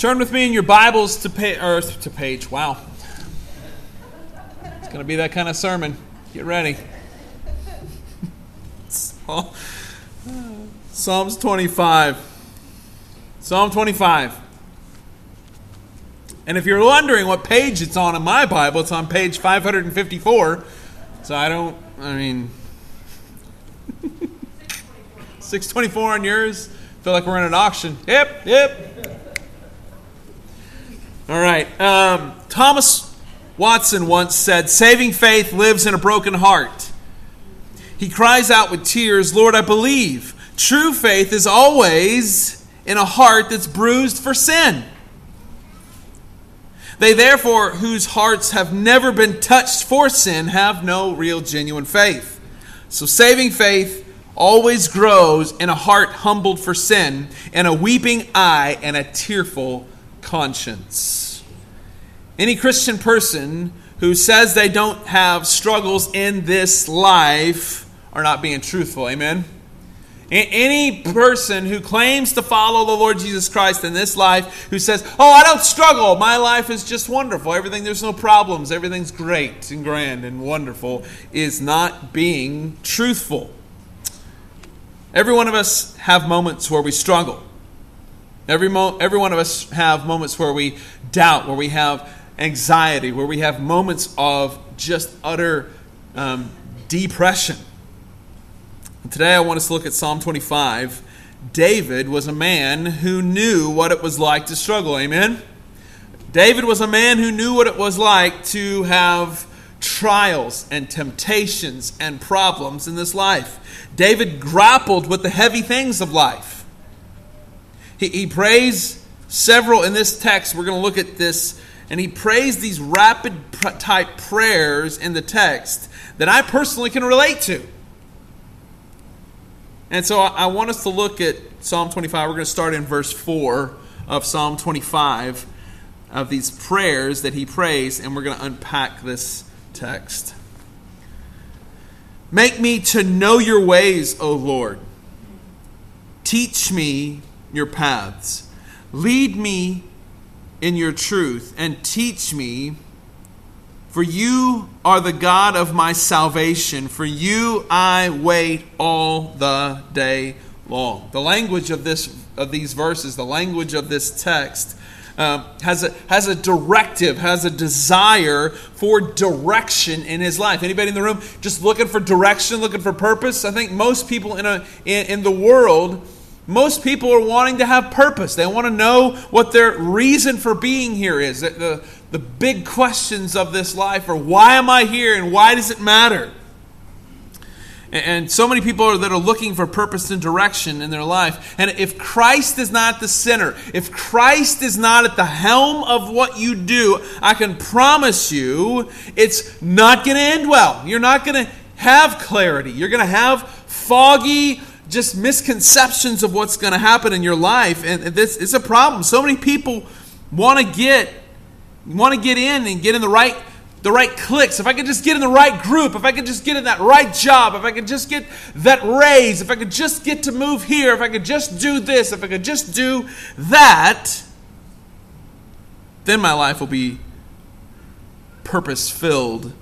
Turn with me in your Bibles to page, or to page. Wow, it's going to be that kind of sermon. Get ready. Psalms 25. Psalm 25. And if you're wondering what page it's on in my Bible, it's on page 554. So I don't, I mean, 624 on yours. Feel like we're in an auction. Yep, yep. All right. Um, Thomas Watson once said, Saving faith lives in a broken heart. He cries out with tears, Lord, I believe. True faith is always in a heart that's bruised for sin. They, therefore, whose hearts have never been touched for sin, have no real, genuine faith. So, saving faith always grows in a heart humbled for sin, and a weeping eye, and a tearful conscience. Any Christian person who says they don't have struggles in this life are not being truthful. Amen? Any person who claims to follow the Lord Jesus Christ in this life, who says, Oh, I don't struggle, my life is just wonderful, everything, there's no problems, everything's great and grand and wonderful, is not being truthful. Every one of us have moments where we struggle. Every, mo- every one of us have moments where we doubt, where we have anxiety, where we have moments of just utter um, depression. Today I want us to look at Psalm 25. David was a man who knew what it was like to struggle. Amen? David was a man who knew what it was like to have trials and temptations and problems in this life. David grappled with the heavy things of life. He, he prays several in this text. We're going to look at this. And he prays these rapid type prayers in the text that I personally can relate to. And so I want us to look at Psalm 25. We're going to start in verse 4 of Psalm 25 of these prayers that he prays, and we're going to unpack this text. Make me to know your ways, O Lord. Teach me your paths. Lead me in your truth, and teach me for you are the God of my salvation. For you I wait all the day long. The language of this of these verses, the language of this text, um, has a has a directive, has a desire for direction in his life. Anybody in the room just looking for direction, looking for purpose? I think most people in a in, in the world most people are wanting to have purpose. They want to know what their reason for being here is. The, the big questions of this life are why am I here and why does it matter? And so many people are, that are looking for purpose and direction in their life. And if Christ is not the center, if Christ is not at the helm of what you do, I can promise you it's not going to end well. You're not going to have clarity. You're going to have foggy, just misconceptions of what's going to happen in your life. And this is a problem. So many people want to get want to get in and get in the right the right clicks, if I could just get in the right group, if I could just get in that right job, if I could just get that raise, if I could just get to move here, if I could just do this, if I could just do that, then my life will be purpose filled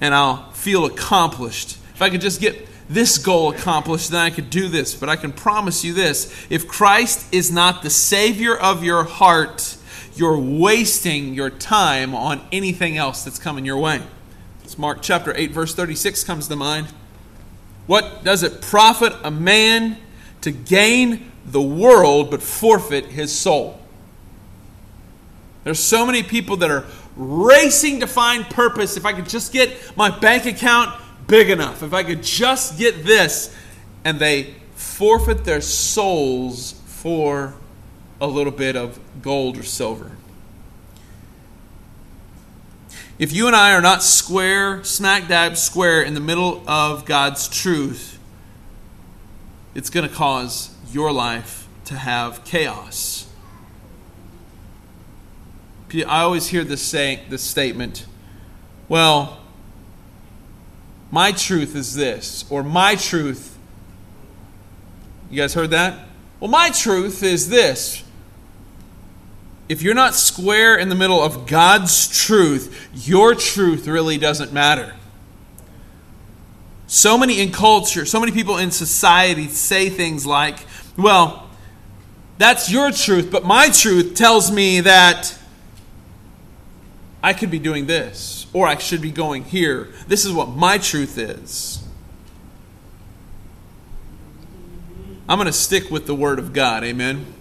and I'll feel accomplished. If I could just get this goal accomplished, then I could do this. But I can promise you this if Christ is not the Savior of your heart, you're wasting your time on anything else that's coming your way. It's Mark chapter 8, verse 36 comes to mind. What does it profit a man to gain the world but forfeit his soul? There's so many people that are racing to find purpose. If I could just get my bank account big enough, if I could just get this, and they forfeit their souls for a little bit of gold or silver. If you and I are not square, smack dab square in the middle of God's truth, it's going to cause your life to have chaos. I always hear this say this statement, well, my truth is this, or my truth. You guys heard that? Well, my truth is this. if you're not square in the middle of God's truth, your truth really doesn't matter. So many in culture, so many people in society say things like, well, that's your truth, but my truth tells me that I could be doing this, or I should be going here. This is what my truth is. I'm going to stick with the Word of God. Amen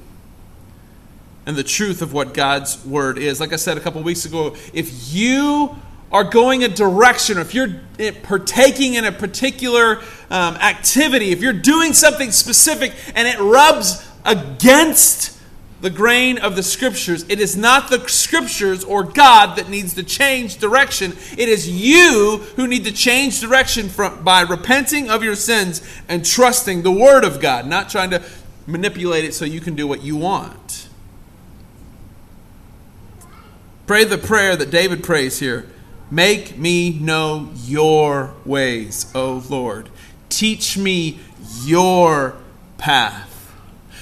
and the truth of what God's word is. Like I said a couple weeks ago, if you are going a direction, or if you're partaking in a particular um, activity, if you're doing something specific and it rubs against the grain of the scriptures, it is not the scriptures or God that needs to change direction. It is you who need to change direction from, by repenting of your sins and trusting the word of God, not trying to manipulate it so you can do what you want. Pray the prayer that David prays here. Make me know your ways, O Lord. Teach me your path.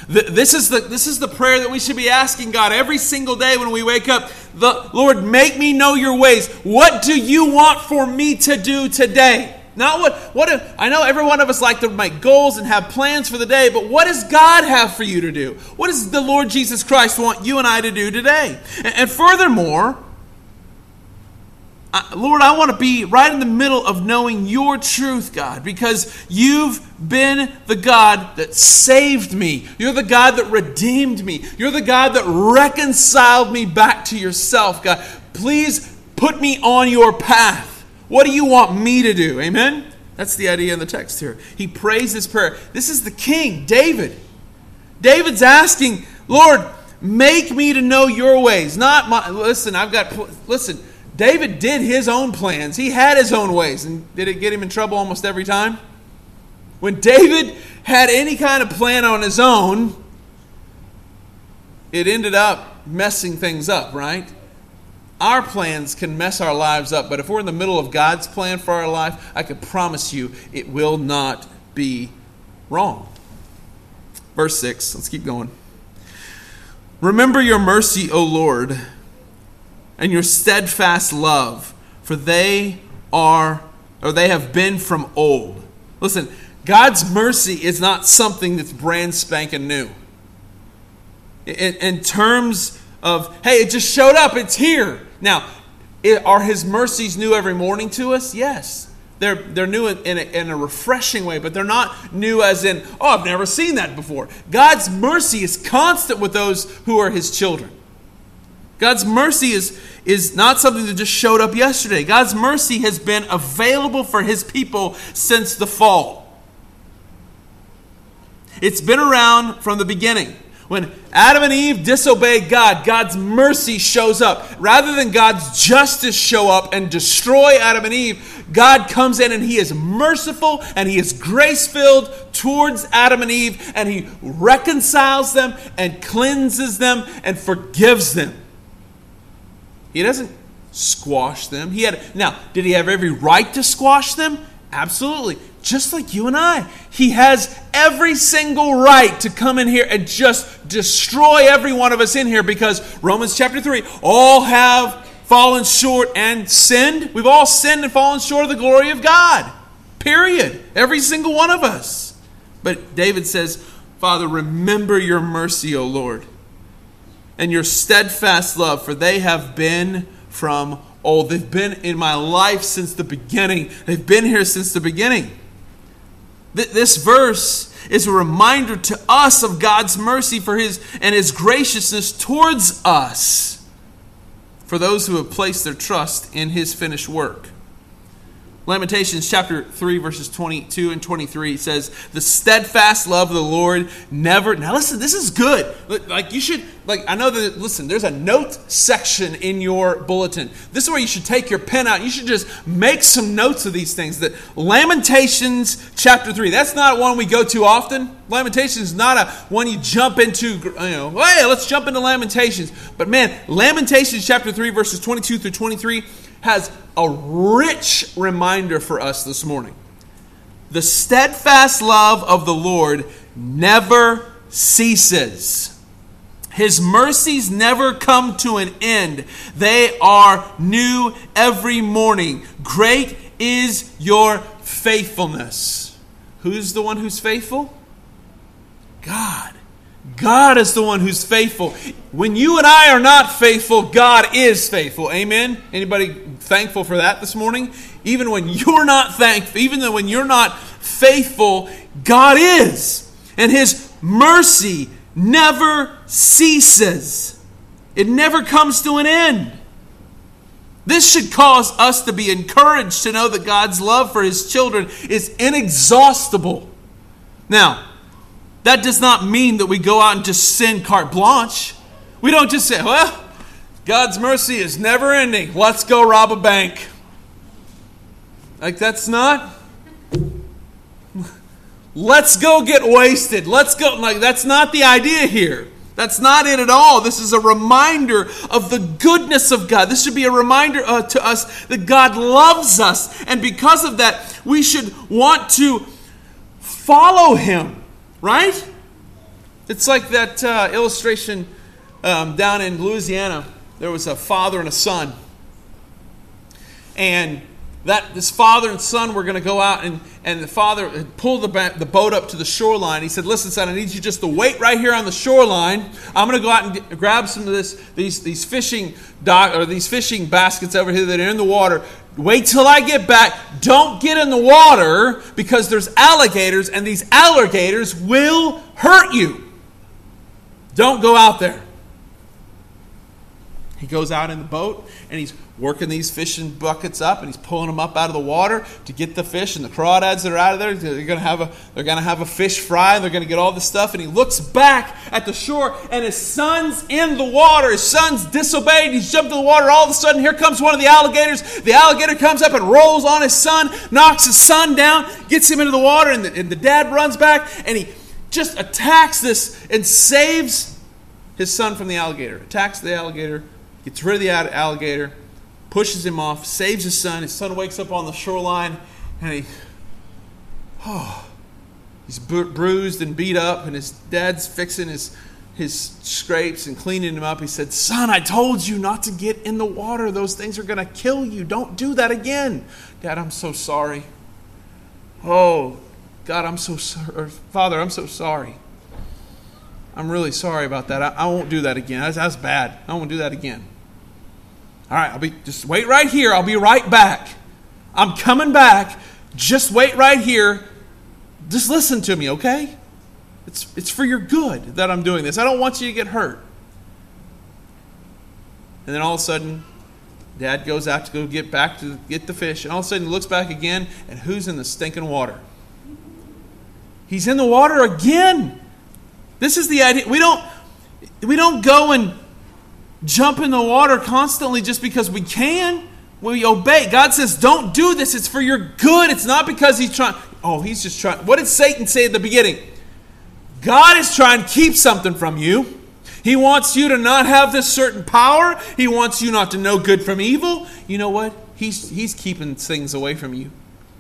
This is, the, this is the prayer that we should be asking God every single day when we wake up. The, Lord, make me know your ways. What do you want for me to do today? Not what, what if, I know every one of us like to make goals and have plans for the day, but what does God have for you to do? What does the Lord Jesus Christ want you and I to do today? And, and furthermore, Lord, I want to be right in the middle of knowing your truth, God, because you've been the God that saved me. You're the God that redeemed me. You're the God that reconciled me back to yourself, God. Please put me on your path. What do you want me to do? Amen? That's the idea in the text here. He prays this prayer. This is the king, David. David's asking, Lord, make me to know your ways. Not my, listen, I've got, listen, David did his own plans. He had his own ways. And did it get him in trouble almost every time? When David had any kind of plan on his own, it ended up messing things up, right? Our plans can mess our lives up, but if we're in the middle of God's plan for our life, I can promise you it will not be wrong. Verse 6, let's keep going. Remember your mercy, O Lord, and your steadfast love, for they are, or they have been from old. Listen, God's mercy is not something that's brand spanking new. In, in terms of, hey, it just showed up, it's here. Now, it, are his mercies new every morning to us? Yes. They're, they're new in, in, a, in a refreshing way, but they're not new as in, oh, I've never seen that before. God's mercy is constant with those who are his children. God's mercy is, is not something that just showed up yesterday. God's mercy has been available for his people since the fall. It's been around from the beginning. When Adam and Eve disobey God, God's mercy shows up. Rather than God's justice show up and destroy Adam and Eve, God comes in and He is merciful and He is grace filled towards Adam and Eve and He reconciles them and cleanses them and forgives them. He doesn't squash them. He had now, did he have every right to squash them? Absolutely just like you and I. He has every single right to come in here and just destroy every one of us in here because Romans chapter 3 all have fallen short and sinned. We've all sinned and fallen short of the glory of God. Period. Every single one of us. But David says, Father, remember your mercy, O Lord, and your steadfast love, for they have been from old. They've been in my life since the beginning. They've been here since the beginning. This verse is a reminder to us of God's mercy for his and his graciousness towards us for those who have placed their trust in his finished work. Lamentations chapter 3, verses 22 and 23 says, The steadfast love of the Lord never. Now, listen, this is good. Like, you should, like, I know that, listen, there's a note section in your bulletin. This is where you should take your pen out. You should just make some notes of these things. That Lamentations chapter 3, that's not one we go to often. Lamentations is not a one you jump into, you know, hey, let's jump into Lamentations. But man, Lamentations chapter 3, verses 22 through 23 has a rich reminder for us this morning. The steadfast love of the Lord never ceases. His mercies never come to an end. They are new every morning. Great is your faithfulness. Who's the one who's faithful? God. God is the one who's faithful. When you and I are not faithful, God is faithful. Amen. Anybody thankful for that this morning? Even when you're not thankful, even though when you're not faithful, God is. And his mercy never ceases. It never comes to an end. This should cause us to be encouraged to know that God's love for his children is inexhaustible. Now, that does not mean that we go out and just sin carte blanche. We don't just say, well, God's mercy is never ending. Let's go rob a bank. Like, that's not. Let's go get wasted. Let's go. Like, that's not the idea here. That's not it at all. This is a reminder of the goodness of God. This should be a reminder uh, to us that God loves us. And because of that, we should want to follow Him, right? It's like that uh, illustration um, down in Louisiana. There was a father and a son. And that this father and son were going to go out and, and the father had pulled the, the boat up to the shoreline he said listen son i need you just to wait right here on the shoreline i'm going to go out and get, grab some of this these, these fishing dock or these fishing baskets over here that are in the water wait till i get back. Don't get in the water because there's alligators and these alligators will hurt you. Don't go out there. He goes out in the boat and he's working these fishing buckets up and he's pulling them up out of the water to get the fish and the crawdads that are out of there they're going to have a they're going to have a fish fry and they're going to get all the stuff and he looks back at the shore and his son's in the water. His son's disobeyed he's jumped in the water. All of a sudden here comes one of the alligators. The alligator comes up and rolls on his son knocks his son down gets him into the water and the, and the dad runs back and he just attacks this and saves his son from the alligator. Attacks the alligator gets rid of the alligator pushes him off, saves his son. His son wakes up on the shoreline and he, oh, he's bruised and beat up, and his dad's fixing his, his scrapes and cleaning him up. He said, Son, I told you not to get in the water. Those things are going to kill you. Don't do that again. Dad, I'm so sorry. Oh, God, I'm so sorry. Father, I'm so sorry. I'm really sorry about that. I, I won't do that again. That's, that's bad. I won't do that again. All right, I'll be just wait right here. I'll be right back. I'm coming back. Just wait right here. Just listen to me, okay? It's it's for your good that I'm doing this. I don't want you to get hurt. And then all of a sudden, Dad goes out to go get back to get the fish, and all of a sudden he looks back again, and who's in the stinking water? He's in the water again. This is the idea. We don't we don't go and jump in the water constantly just because we can. We obey. God says, don't do this. It's for your good. It's not because he's trying. Oh, he's just trying. What did Satan say at the beginning? God is trying to keep something from you. He wants you to not have this certain power. He wants you not to know good from evil. You know what? He's, he's keeping things away from you.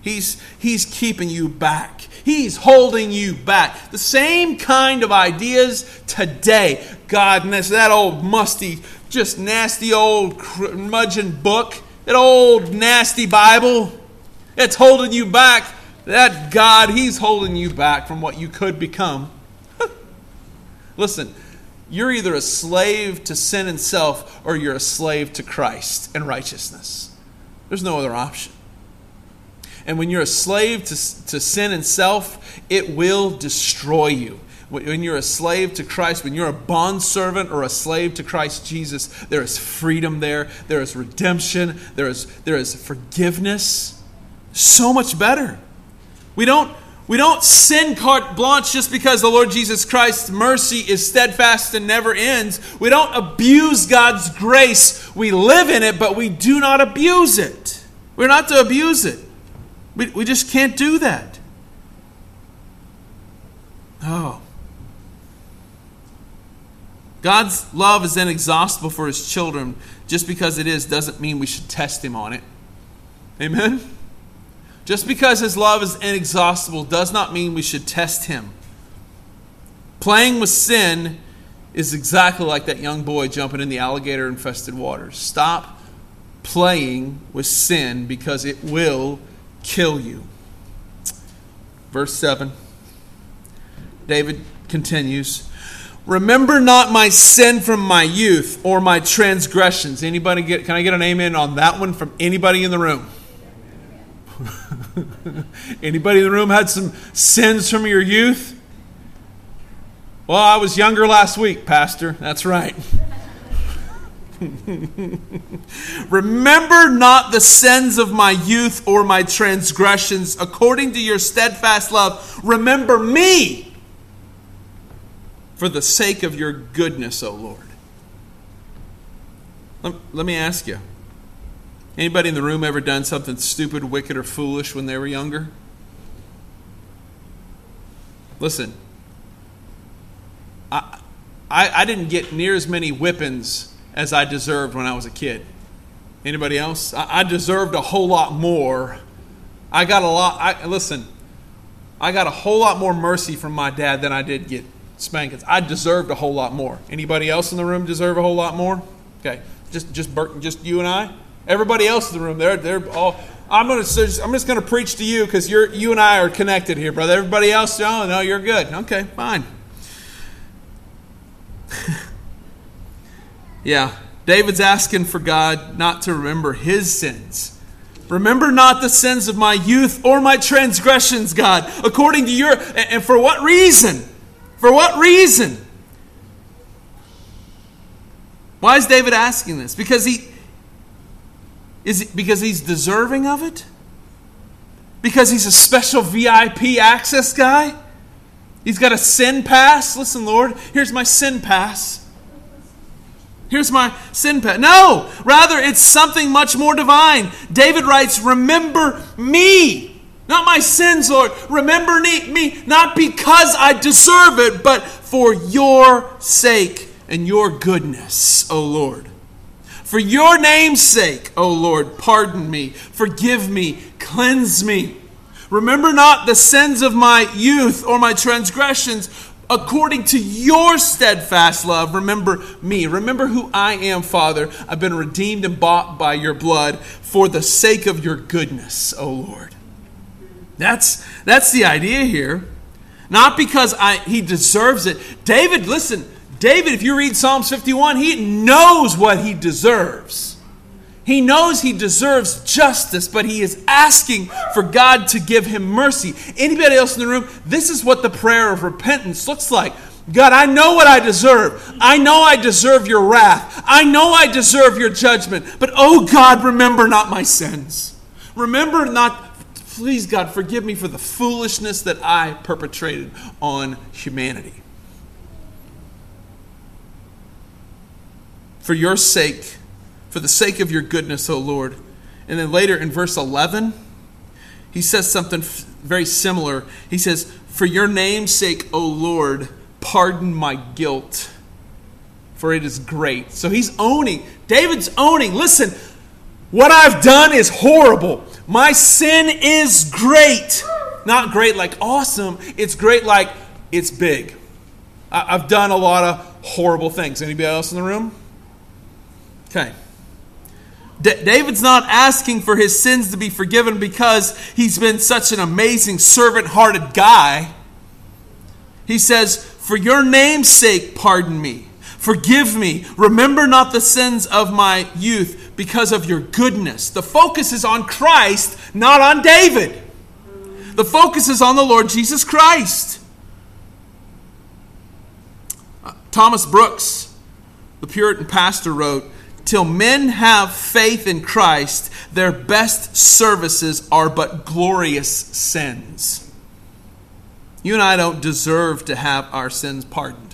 He's, he's keeping you back. He's holding you back. The same kind of ideas today. God, that old musty, just nasty old curmudgeon book, that old nasty Bible, it's holding you back. That God, He's holding you back from what you could become. Listen, you're either a slave to sin and self or you're a slave to Christ and righteousness. There's no other option. And when you're a slave to, to sin and self, it will destroy you. When you're a slave to Christ, when you're a bondservant or a slave to Christ Jesus, there is freedom there, there is redemption, there is, there is forgiveness. So much better. We don't, we don't sin carte blanche just because the Lord Jesus Christ's mercy is steadfast and never ends. We don't abuse God's grace. We live in it, but we do not abuse it. We're not to abuse it. We, we just can't do that. Oh. God's love is inexhaustible for his children. Just because it is doesn't mean we should test him on it. Amen? Just because his love is inexhaustible does not mean we should test him. Playing with sin is exactly like that young boy jumping in the alligator infested waters. Stop playing with sin because it will kill you. Verse 7. David continues Remember not my sin from my youth or my transgressions. Anybody get can I get an amen on that one from anybody in the room? anybody in the room had some sins from your youth? Well, I was younger last week, Pastor. That's right. Remember not the sins of my youth or my transgressions. According to your steadfast love, remember me for the sake of your goodness, O Lord. Let, let me ask you anybody in the room ever done something stupid, wicked, or foolish when they were younger? Listen, I, I, I didn't get near as many whippings as I deserved when I was a kid. Anybody else? I, I deserved a whole lot more. I got a lot. I, listen, I got a whole lot more mercy from my dad than I did get spankings. I deserved a whole lot more. Anybody else in the room deserve a whole lot more? Okay, just just Bert, just you and I. Everybody else in the room, they're they're all. I'm gonna I'm just gonna preach to you because you're you and I are connected here, brother. Everybody else, oh no, you're good. Okay, fine. yeah, David's asking for God not to remember his sins. Remember not the sins of my youth or my transgressions, God, according to your. And for what reason? For what reason? Why is David asking this? Because he. Is it because he's deserving of it? Because he's a special VIP access guy? He's got a sin pass. Listen, Lord, here's my sin pass. Here's my sin pass. No, rather, it's something much more divine. David writes, Remember me, not my sins, Lord. Remember me, not because I deserve it, but for your sake and your goodness, O Lord. For your name's sake, O Lord, pardon me, forgive me, cleanse me. Remember not the sins of my youth or my transgressions. According to your steadfast love, remember me. Remember who I am, Father. I've been redeemed and bought by your blood for the sake of your goodness, O Lord. That's, that's the idea here. Not because I, he deserves it. David, listen, David, if you read Psalms 51, he knows what he deserves. He knows he deserves justice, but he is asking for God to give him mercy. Anybody else in the room? This is what the prayer of repentance looks like. God, I know what I deserve. I know I deserve your wrath. I know I deserve your judgment. But oh God, remember not my sins. Remember not, please God, forgive me for the foolishness that I perpetrated on humanity. For your sake, for the sake of your goodness, O Lord. And then later in verse 11, he says something very similar. He says, For your name's sake, O Lord, pardon my guilt, for it is great. So he's owning, David's owning, listen, what I've done is horrible. My sin is great. Not great like awesome, it's great like it's big. I've done a lot of horrible things. Anybody else in the room? Okay. D- David's not asking for his sins to be forgiven because he's been such an amazing, servant hearted guy. He says, For your name's sake, pardon me. Forgive me. Remember not the sins of my youth because of your goodness. The focus is on Christ, not on David. The focus is on the Lord Jesus Christ. Uh, Thomas Brooks, the Puritan pastor, wrote, Till men have faith in Christ, their best services are but glorious sins. You and I don't deserve to have our sins pardoned.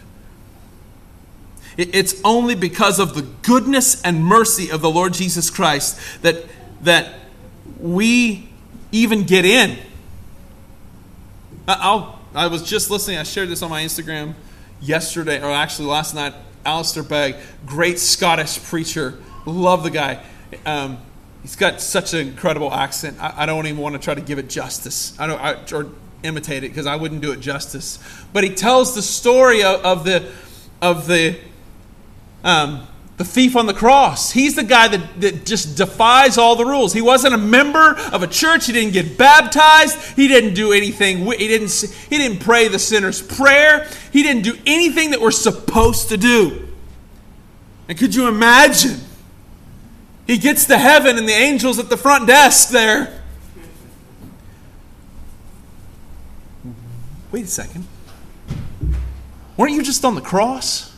It's only because of the goodness and mercy of the Lord Jesus Christ that, that we even get in. I'll, I was just listening, I shared this on my Instagram yesterday, or actually last night. Alistair Begg, great Scottish preacher. Love the guy. Um, he's got such an incredible accent. I, I, don't even want to try to give it justice. I don't I, or imitate it because I wouldn't do it justice. But he tells the story of, of the of the um, the thief on the cross. He's the guy that, that just defies all the rules. He wasn't a member of a church. He didn't get baptized. He didn't do anything. He didn't, he didn't pray the sinner's prayer. He didn't do anything that we're supposed to do. And could you imagine? He gets to heaven and the angels at the front desk there. Wait a second. Weren't you just on the cross?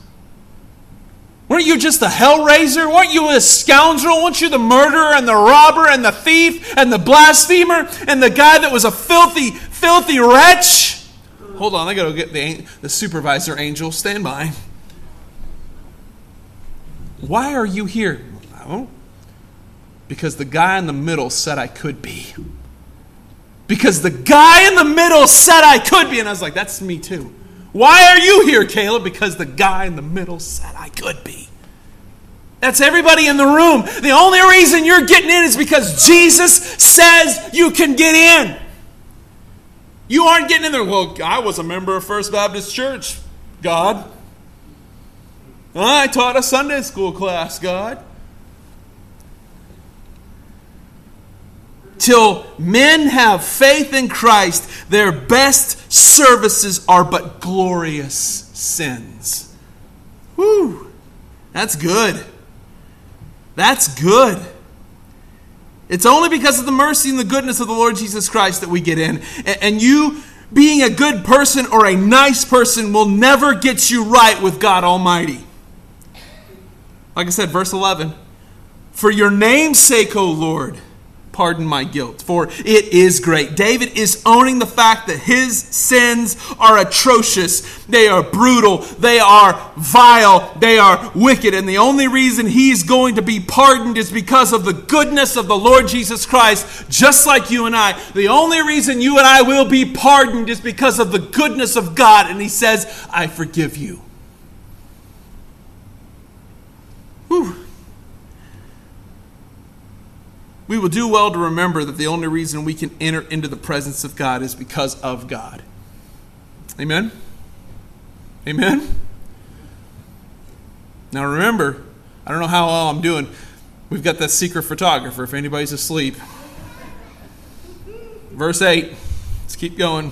Weren't you just a hellraiser? Weren't you a scoundrel? Weren't you the murderer and the robber and the thief and the blasphemer and the guy that was a filthy, filthy wretch? Hold on, I gotta get the, the supervisor angel. Stand by. Why are you here? Because the guy in the middle said I could be. Because the guy in the middle said I could be. And I was like, that's me too. Why are you here, Caleb? Because the guy in the middle said I could be. That's everybody in the room. The only reason you're getting in is because Jesus says you can get in. You aren't getting in there. Well, I was a member of First Baptist Church, God. I taught a Sunday school class, God. Till men have faith in Christ, their best services are but glorious sins. Whew, that's good. That's good. It's only because of the mercy and the goodness of the Lord Jesus Christ that we get in. And you being a good person or a nice person will never get you right with God Almighty. Like I said, verse 11 For your name's sake, O Lord pardon my guilt, for it is great. David is owning the fact that his sins are atrocious. They are brutal. They are vile. They are wicked. And the only reason he's going to be pardoned is because of the goodness of the Lord Jesus Christ, just like you and I. The only reason you and I will be pardoned is because of the goodness of God. And he says, I forgive you. Whew. We will do well to remember that the only reason we can enter into the presence of God is because of God. Amen? Amen? Now remember, I don't know how well I'm doing. We've got that secret photographer if anybody's asleep. Verse 8. Let's keep going.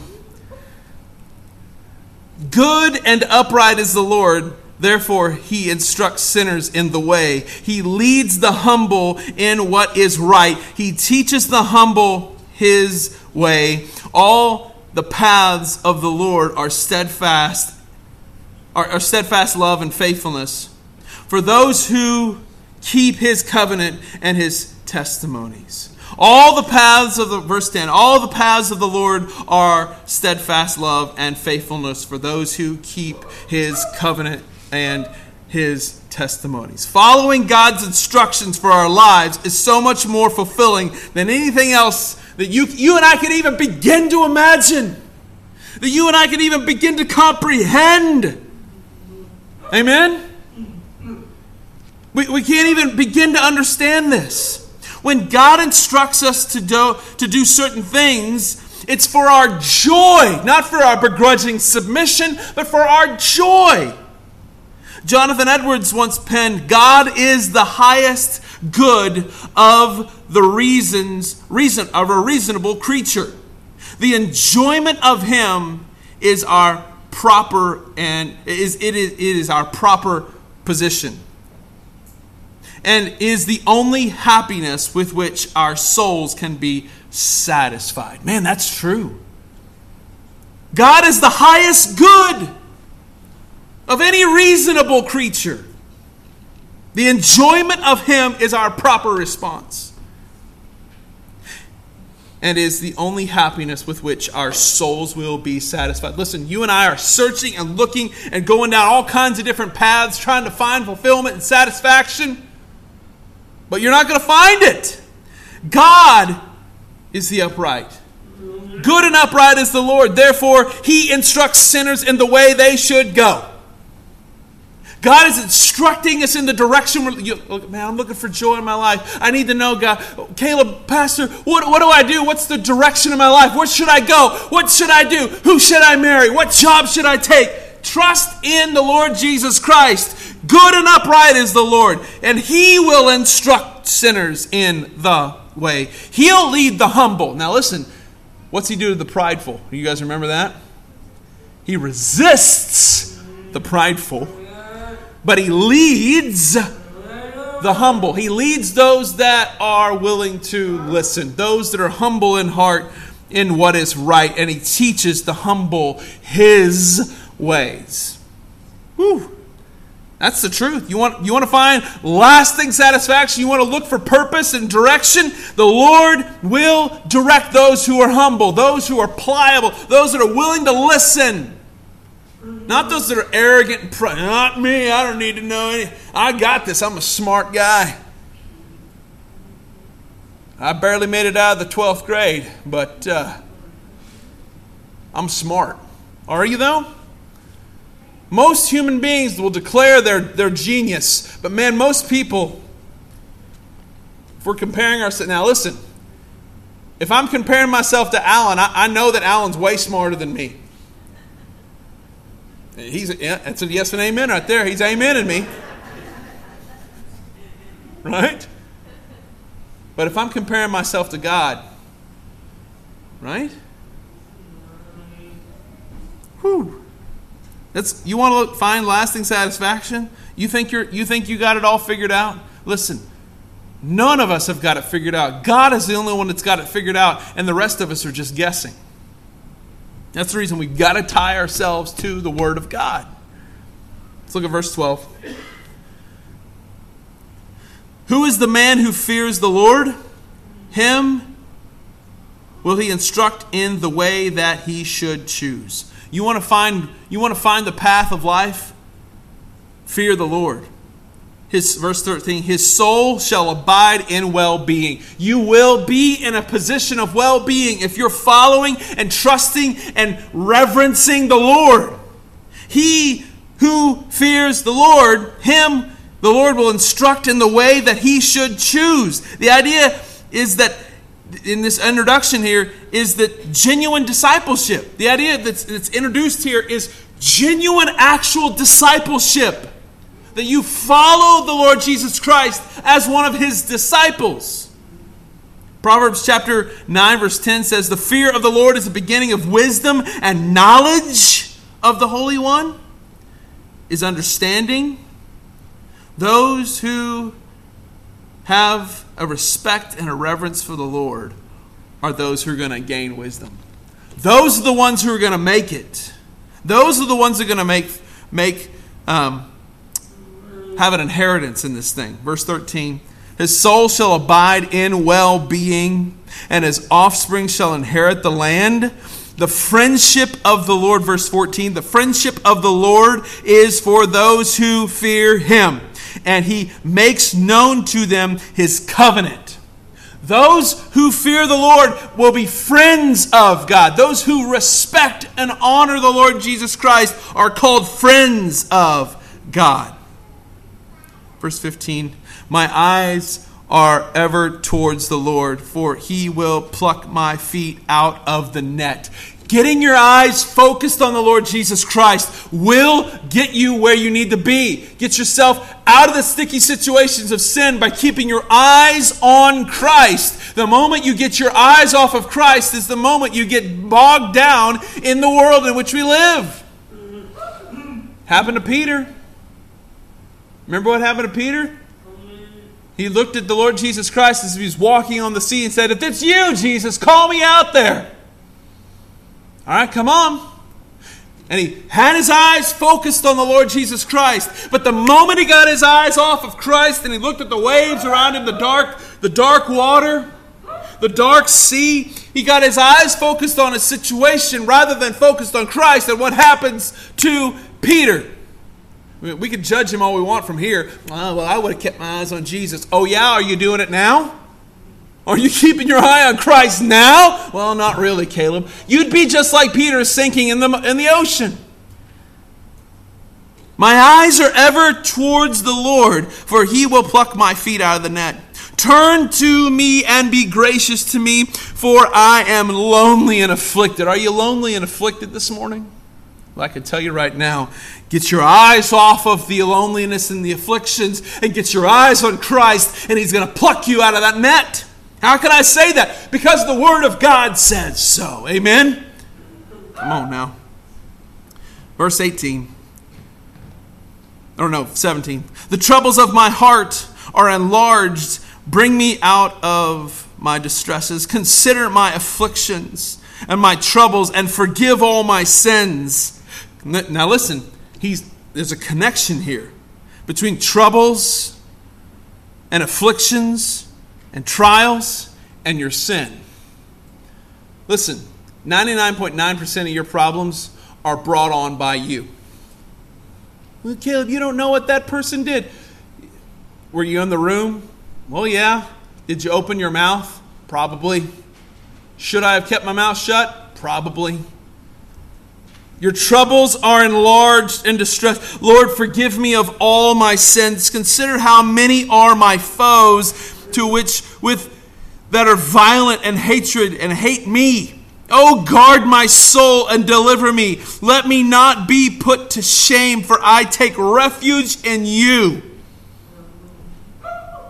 Good and upright is the Lord Therefore, he instructs sinners in the way. He leads the humble in what is right. He teaches the humble his way. All the paths of the Lord are steadfast, are, are steadfast love and faithfulness for those who keep his covenant and his testimonies. All the paths of the verse 10, all the paths of the Lord are steadfast love and faithfulness for those who keep his covenant and his testimonies. Following God's instructions for our lives is so much more fulfilling than anything else that you, you and I could even begin to imagine, that you and I could even begin to comprehend. Amen? We, we can't even begin to understand this. When God instructs us to do, to do certain things, it's for our joy, not for our begrudging submission, but for our joy. Jonathan Edwards once penned, God is the highest good of the reasons, reason of a reasonable creature. The enjoyment of him is our proper and is it is it is our proper position. And is the only happiness with which our souls can be satisfied. Man, that's true. God is the highest good of any reasonable creature. The enjoyment of Him is our proper response and is the only happiness with which our souls will be satisfied. Listen, you and I are searching and looking and going down all kinds of different paths trying to find fulfillment and satisfaction, but you're not going to find it. God is the upright. Good and upright is the Lord. Therefore, He instructs sinners in the way they should go. God is instructing us in the direction man, I'm looking for joy in my life. I need to know, God. Caleb, Pastor, what, what do I do? What's the direction of my life? Where should I go? What should I do? Who should I marry? What job should I take? Trust in the Lord Jesus Christ. Good and upright is the Lord, and He will instruct sinners in the way. He'll lead the humble. Now, listen, what's He do to the prideful? You guys remember that? He resists the prideful, but He leads the humble. He leads those that are willing to listen, those that are humble in heart in what is right, and he teaches the humble his ways. Whew. That's the truth. You want, you want to find lasting satisfaction? You want to look for purpose and direction? The Lord will direct those who are humble, those who are pliable, those that are willing to listen. Not those that are arrogant and proud. Not me. I don't need to know any. I got this. I'm a smart guy. I barely made it out of the 12th grade, but uh, I'm smart. Are you, though? Most human beings will declare their, their genius, but man, most people, if we're comparing ourselves, now listen, if I'm comparing myself to Alan, I, I know that Alan's way smarter than me. He's that's a yes and amen right there. He's amening me. Right? But if I'm comparing myself to God, right? Whew. That's, you want to find lasting satisfaction? You think, you're, you think you got it all figured out? Listen, none of us have got it figured out. God is the only one that's got it figured out, and the rest of us are just guessing. That's the reason we've got to tie ourselves to the Word of God. Let's look at verse 12. Who is the man who fears the Lord? Him will he instruct in the way that he should choose. You want to find you want to find the path of life? Fear the Lord. His verse 13, his soul shall abide in well-being. You will be in a position of well-being if you're following and trusting and reverencing the Lord. He who fears the Lord, him the Lord will instruct in the way that he should choose. The idea is that in this introduction here is that genuine discipleship. The idea that's, that's introduced here is genuine, actual discipleship. That you follow the Lord Jesus Christ as one of his disciples. Proverbs chapter 9, verse 10 says, The fear of the Lord is the beginning of wisdom, and knowledge of the Holy One is understanding. Those who have a respect and a reverence for the Lord are those who are going to gain wisdom. Those are the ones who are going to make it. Those are the ones that are going to make, make um, have an inheritance in this thing. Verse 13 His soul shall abide in well being, and his offspring shall inherit the land. The friendship of the Lord, verse 14, the friendship of the Lord is for those who fear him and he makes known to them his covenant. Those who fear the Lord will be friends of God. Those who respect and honor the Lord Jesus Christ are called friends of God. Verse 15 My eyes are ever towards the Lord, for he will pluck my feet out of the net. Getting your eyes focused on the Lord Jesus Christ will get you where you need to be. Get yourself out of the sticky situations of sin by keeping your eyes on Christ. The moment you get your eyes off of Christ is the moment you get bogged down in the world in which we live. Happened to Peter. Remember what happened to Peter? He looked at the Lord Jesus Christ as he was walking on the sea and said, If it's you, Jesus, call me out there. All right, come on. And he had his eyes focused on the Lord Jesus Christ. But the moment he got his eyes off of Christ and he looked at the waves around him, the dark, the dark water, the dark sea, he got his eyes focused on a situation rather than focused on Christ. And what happens to Peter? We can judge him all we want from here. Oh, well, I would have kept my eyes on Jesus. Oh, yeah? Are you doing it now? Are you keeping your eye on Christ now? Well, not really, Caleb. You'd be just like Peter sinking in the, in the ocean. My eyes are ever towards the Lord, for he will pluck my feet out of the net. Turn to me and be gracious to me, for I am lonely and afflicted. Are you lonely and afflicted this morning? Well, I can tell you right now get your eyes off of the loneliness and the afflictions and get your eyes on Christ, and He's going to pluck you out of that net. How can I say that? Because the Word of God says so. Amen? Come on now. Verse 18. Or no, 17. The troubles of my heart are enlarged. Bring me out of my distresses. Consider my afflictions and my troubles and forgive all my sins. Now listen, he's, there's a connection here between troubles and afflictions and trials and your sin. Listen, 99.9% of your problems are brought on by you. Well, Caleb, you don't know what that person did. Were you in the room? Well, yeah. Did you open your mouth? Probably. Should I have kept my mouth shut? Probably. Your troubles are enlarged and distressed. Lord, forgive me of all my sins. Consider how many are my foes to which with that are violent and hatred and hate me. Oh, guard my soul and deliver me. Let me not be put to shame, for I take refuge in you.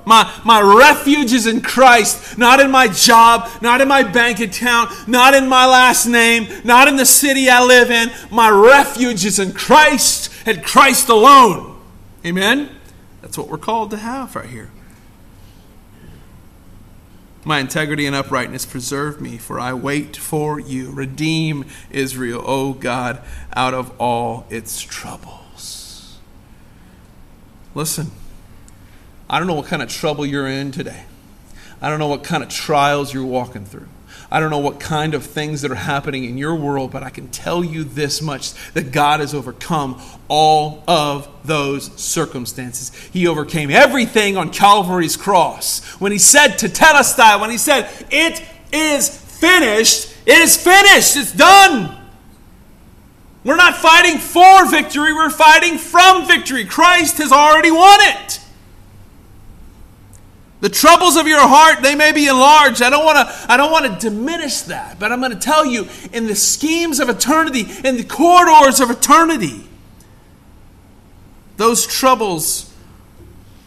My, my refuge is in Christ, not in my job, not in my bank account, not in my last name, not in the city I live in. My refuge is in Christ and Christ alone. Amen? That's what we're called to have right here. My integrity and uprightness preserve me, for I wait for you. Redeem Israel, O God, out of all its troubles. Listen, I don't know what kind of trouble you're in today. I don't know what kind of trials you're walking through. I don't know what kind of things that are happening in your world, but I can tell you this much that God has overcome all of those circumstances. He overcame everything on Calvary's cross. When he said Tetelestai, when he said, It is finished, it is finished, it's done. We're not fighting for victory, we're fighting from victory. Christ has already won it. The troubles of your heart, they may be enlarged. I don't want to I don't want to diminish that, but I'm going to tell you in the schemes of eternity, in the corridors of eternity, those troubles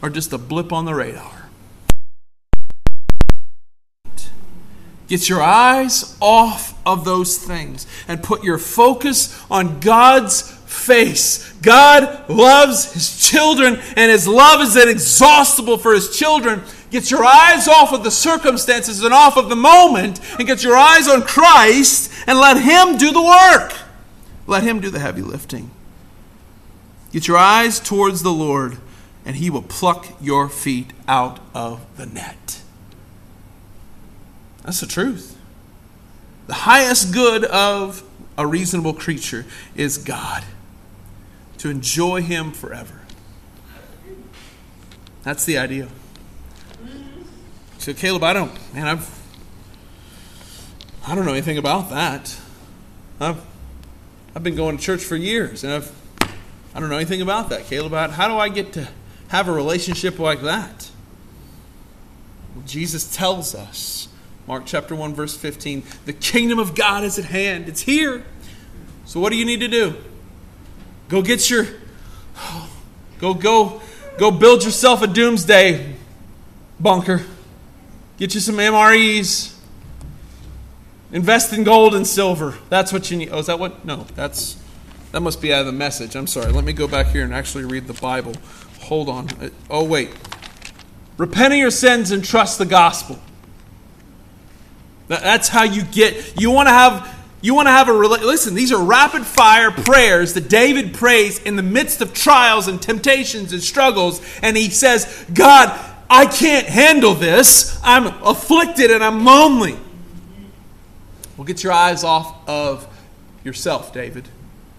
are just a blip on the radar. Get your eyes off of those things and put your focus on God's face. God loves his children, and his love is inexhaustible for his children. Get your eyes off of the circumstances and off of the moment, and get your eyes on Christ, and let him do the work. Let him do the heavy lifting. Get your eyes towards the Lord, and he will pluck your feet out of the net. That's the truth. The highest good of a reasonable creature is God to enjoy Him forever. That's the idea. So, Caleb, I don't, man, I've, I don't know anything about that. I've, I've been going to church for years, and I've, I don't know anything about that, Caleb. How do I get to have a relationship like that? Well, Jesus tells us, Mark chapter 1, verse 15, the kingdom of God is at hand. It's here. So, what do you need to do? Go get your go go go build yourself a doomsday bunker. Get you some MREs. Invest in gold and silver. That's what you need. Oh, is that what? No, that's that must be out of the message. I'm sorry. Let me go back here and actually read the Bible. Hold on. Uh, oh, wait. Repent of your sins and trust the gospel. That's how you get. You want to have you want to have a listen, these are rapid fire prayers that David prays in the midst of trials and temptations and struggles. And he says, God, I can't handle this. I'm afflicted and I'm lonely. Well, get your eyes off of yourself, David,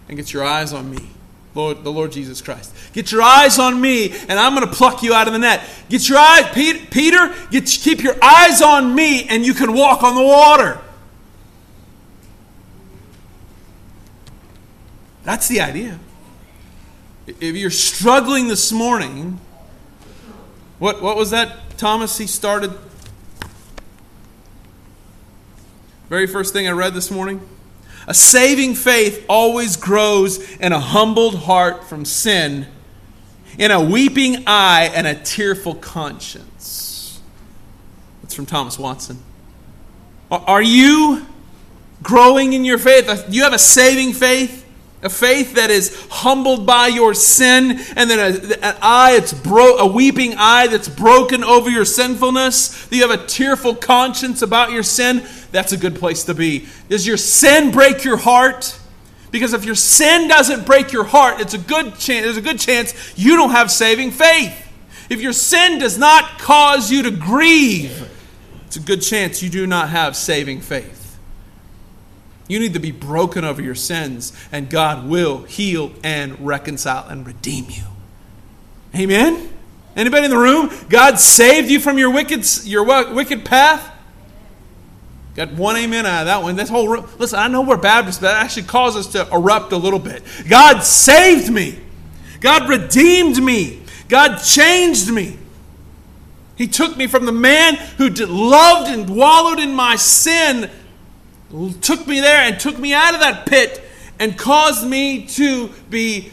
and get your eyes on me. Lord, the Lord Jesus Christ. Get your eyes on me, and I'm going to pluck you out of the net. Get your eyes, Peter, get, keep your eyes on me, and you can walk on the water. That's the idea. If you're struggling this morning, what, what was that, Thomas? He started. Very first thing I read this morning. A saving faith always grows in a humbled heart from sin, in a weeping eye and a tearful conscience. That's from Thomas Watson. Are you growing in your faith? Do you have a saving faith? A faith that is humbled by your sin, and then a, an eye, it's bro- a weeping eye that's broken over your sinfulness. Do you have a tearful conscience about your sin? That's a good place to be. Does your sin break your heart? Because if your sin doesn't break your heart, it's a good chance, there's a good chance you don't have saving faith. If your sin does not cause you to grieve, it's a good chance you do not have saving faith. You need to be broken over your sins, and God will heal and reconcile and redeem you. Amen? Anybody in the room? God saved you from your wicked, your wicked path? Got one amen out of that one. This whole room. Listen, I know we're Baptists, but that actually caused us to erupt a little bit. God saved me. God redeemed me. God changed me. He took me from the man who loved and wallowed in my sin took me there and took me out of that pit and caused me to be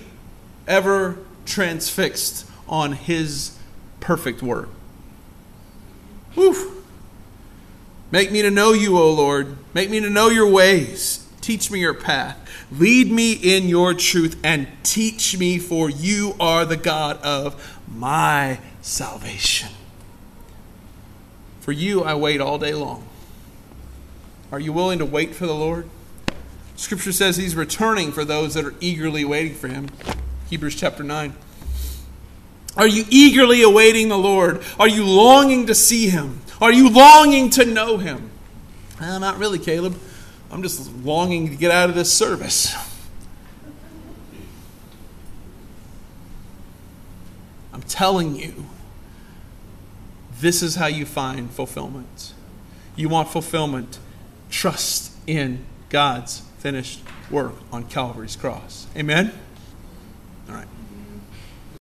ever transfixed on his perfect work. Whew. Make me to know you, O Lord. Make me to know your ways. Teach me your path. Lead me in your truth and teach me, for you are the God of my salvation. For you I wait all day long. Are you willing to wait for the Lord? Scripture says he's returning for those that are eagerly waiting for him. Hebrews chapter 9. Are you eagerly awaiting the Lord? Are you longing to see him? Are you longing to know him? Not really, Caleb. I'm just longing to get out of this service. I'm telling you, this is how you find fulfillment. You want fulfillment trust in God's finished work on Calvary's cross. Amen?